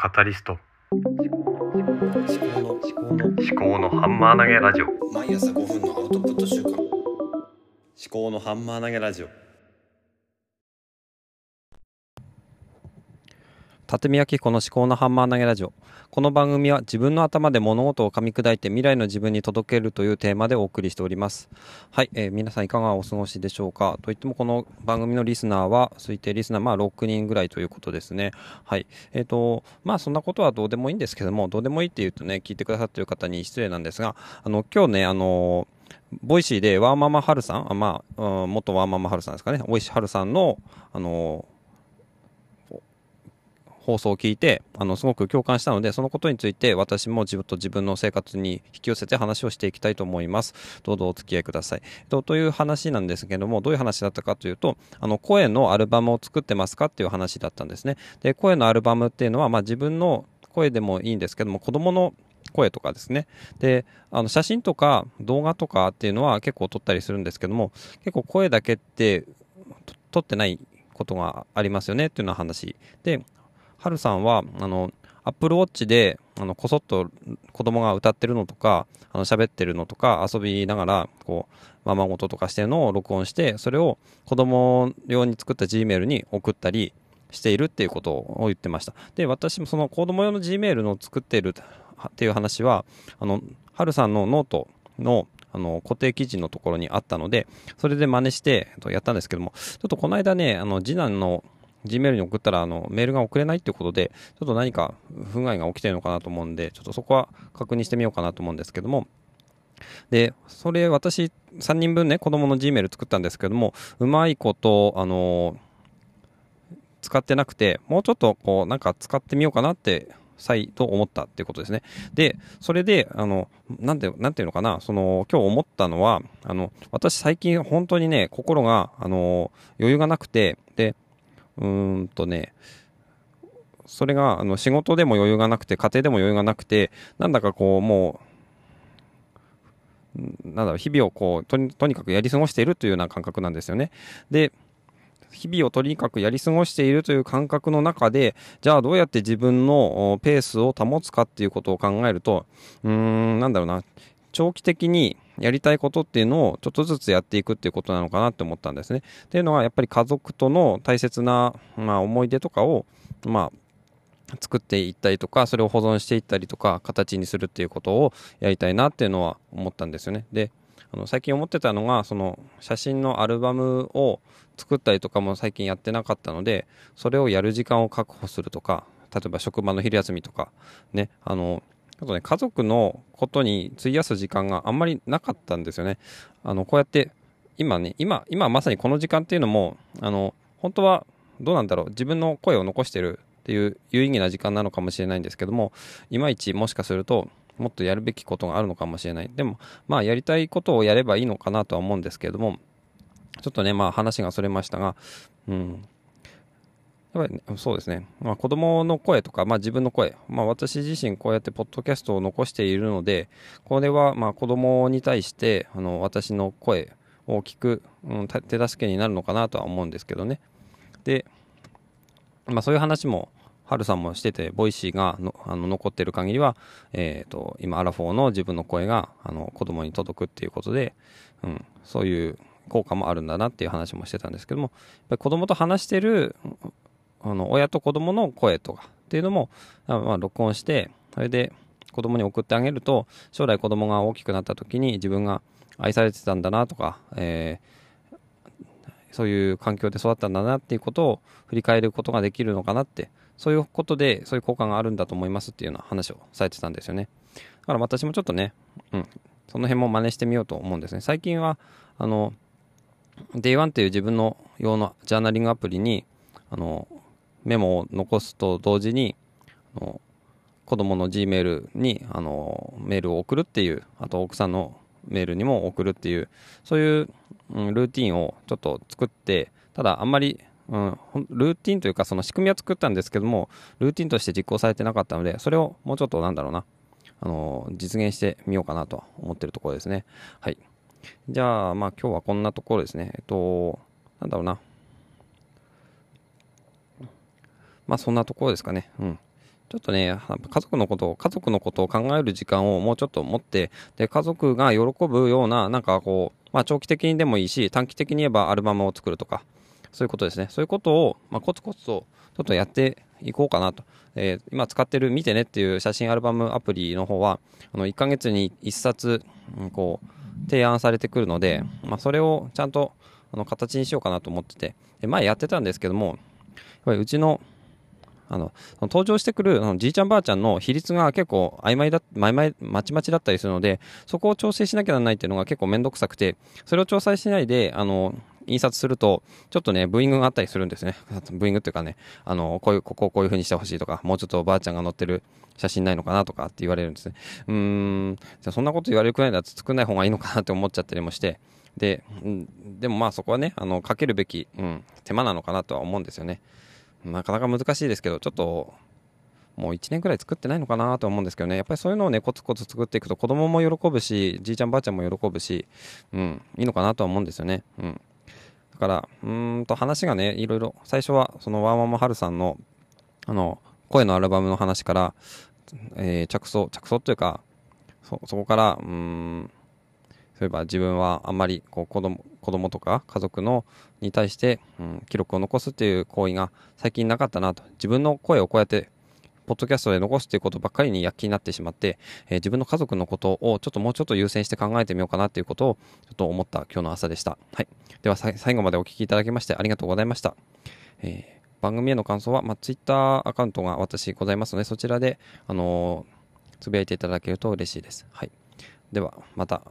カタリスト。思考の思考の思考のハンマー投げラジオ。毎朝5分のアウトプット週間。思考のハンマー投げラジオ立見明子の思考のハンマー投げラジオ。この番組は自分の頭で物事を噛み砕いて未来の自分に届けるというテーマでお送りしております。はい、えー皆さんいかがお過ごしでしょうか？といってもこの番組のリスナーは推定リスナーまあ6人ぐらいということですね。はいえっ、とまあそんなことはどうでもいいんですけどもどうでもいいって言うとね聞いてくださっている方に失礼なんですがあの今日ねあの Voicy でワーママはるさん、あまあ、うん元ワーママはるさんですかね、 Voicyはるさんの、あの放送を聞いてあのすごく共感したのでそのことについて私も自分と自分の生活に引き寄せて話をしていきたいと思います。どうぞお付き合いください。とという話なんですけどもどういう話だったかというとあの声のアルバムを作ってますかっていう話だったんですね。で声のアルバムっていうのは、まあ、自分の声でもいいんですけども子供の声とかですね。であの写真とか動画とかっていうのは結構撮ったりするんですけども結構声だけって撮ってないことがありますよねっていうような話。ではるさんはあのアップルウォッチであのこそっと子供が歌ってるのとかあの喋ってるのとか遊びながらこうままごととかしてるのを録音してそれを子供用に作った G メールに送ったりしているっていうことを言ってました。で私もその子供用の G メールの作っているっていう話はあのはるさんのノートのあの固定記事のところにあったのでそれで真似してやったんですけどもちょっとこの間ねあの次男の Gmail に送ったらあのメールが送れないっていうことでちょっと何か不具合が起きてるのかなと思うんでちょっとそこは確認してみようかなと思うんですけどもでそれ私3人分ね子供の Gmail 作ったんですけどもうまいことあの使ってなくてもうちょっとこうなんか使ってみようかなって再と思ったっていうことですね。で、それで、あの、なんて、なんていうのかな、その、今日思ったのは、あの、私最近本当にね、心が、あの、余裕がなくて、で、うんとね、それが、あの、仕事でも余裕がなくて、家庭でも余裕がなくて、なんだかこう、もう、なんだろう、日々をこうとに、とにかくやり過ごしているというような感覚なんですよね。で、日々をとにかくやり過ごしているという感覚の中で、じゃあどうやって自分のペースを保つかっていうことを考えると、うーん、なんだろうな、長期的にやりたいことっていうのをちょっとずつやっていくっていうことなのかなって思ったんですね。っていうのはやっぱり家族との大切な、まあ、思い出とかを、まあ、作っていったりとかそれを保存していったりとか形にするっていうことをやりたいなっていうのは思ったんですよね。であの最近思ってたのがその写真のアルバムを作ったりとかも最近やってなかったのでそれをやる時間を確保するとか例えば職場の昼休みとかねあのあとね家族のことに費やす時間があんまりなかったんですよね。あのこうやって今ね今今まさにこの時間っていうのもあの本当はどうなんだろう自分の声を残してるっていう有意義な時間なのかもしれないんですけどもいまいちもしかするともっとやるべきことがあるのかもしれない。でもまあやりたいことをやればいいのかなとは思うんですけれどもちょっとねまあ話がそれましたがうん。やっぱり、そうですね、まあ、子供の声とか、まあ、自分の声、まあ、私自身こうやってポッドキャストを残しているのでこれはまあ子供に対してあの私の声を聞く、うん、手助けになるのかなとは思うんですけどね。で、まあ、そういう話もはるさんもしてて Voicy がのあの残ってる限りは、えーと、今アラフォーの自分の声があの子供に届くっていうことで、うん、そういう効果もあるんだなっていう話もしてたんですけどもやっぱり子供と話してるあの親と子供の声とかっていうのも、まあ、録音してそれで子供に送ってあげると将来子供が大きくなった時に自分が愛されてたんだなとか、えー、そういう環境で育ったんだなっていうことを振り返ることができるのかなってそういうことでそういう効果があるんだと思いますっていうような話をされてたんですよね。だから私もちょっとね、うん、その辺も真似してみようと思うんですね。最近はあの Day1 っていう自分の用のジャーナリングアプリにあのメモを残すと同時にあの子供の G メールにあのメールを送るっていうあと奥さんのメールにも送るっていうそういう、うん、ルーティンをちょっと作ってただあんまり、うん、ルーティンというかその仕組みは作ったんですけどもルーティンとして実行されてなかったのでそれをもうちょっとなんだろうなあの実現してみようかなと思ってるところですね。はい。じゃあまあ今日はこんなところですね。えっとなんだろうな。まあそんなところですかね。うん。ちょっとね、家族のことを、家族のことを考える時間をもうちょっと持って、で、家族が喜ぶような、なんかこう、まあ長期的にでもいいし、短期的に言えばアルバムを作るとか、そういうことですね。そういうことを、まあ、コツコツとちょっとやっていこうかなと。えー今使ってる見てねっていう写真アルバムアプリの方は、あの、1ヶ月に1冊、うんこう、提案されてくるので、まあ、それをちゃんと、あの、形にしようかなと思ってて、で前やってたんですけども、やっぱりうちの、あの、登場してくるあのじいちゃんばあちゃんの比率が結構曖昧だ、曖昧、まちまちだったりするので、そこを調整しなきゃならないっていうのが結構めんどくさくて、それを調整しないで、あの、印刷すると、ちょっとね、ブーイングがあったりするんですね。ブーイングっていうかね、あの、こういう、ここをこういう風にしてほしいとか、もうちょっとおばあちゃんが載ってる写真ないのかなとかって言われるんですね。うーん、じゃそんなこと言われるくらいだと作んない方がいいのかなって思っちゃったりもして、で、うん、でもまあそこはね、あの、かけるべき、うん、手間なのかなとは思うんですよね。なかなか難しいですけど、ちょっと、もう1年くらい作ってないのかなと思うんですけどね、やっぱりそういうのをね、コツコツ作っていくと、子供も喜ぶし、じいちゃんばあちゃんも喜ぶし、うん、いいのかなとは思うんですよね。うん。だから、うーんと話がね、いろいろ、最初は、そのワーママハルさんの、あの、声のアルバムの話から、えー着想、着想というか、そ、そこから、うーん、そういえば自分はあんまりこう子供子供とか家族のに対して、うん、記録を残すっていう行為が最近なかったなと自分の声をこうやってポッドキャストで残すっていうことばっかりに躍起になってしまって、えー自分の家族のことをちょっともうちょっと優先して考えてみようかなっていうことをちょっと思った今日の朝でした。はい。では最後までお聞きいただきましてありがとうございました。えー番組への感想は、まあ、ツイッターアカウントが私ございますので、そちらで、あのーつぶやいていただけると嬉しいです。はい。では、また。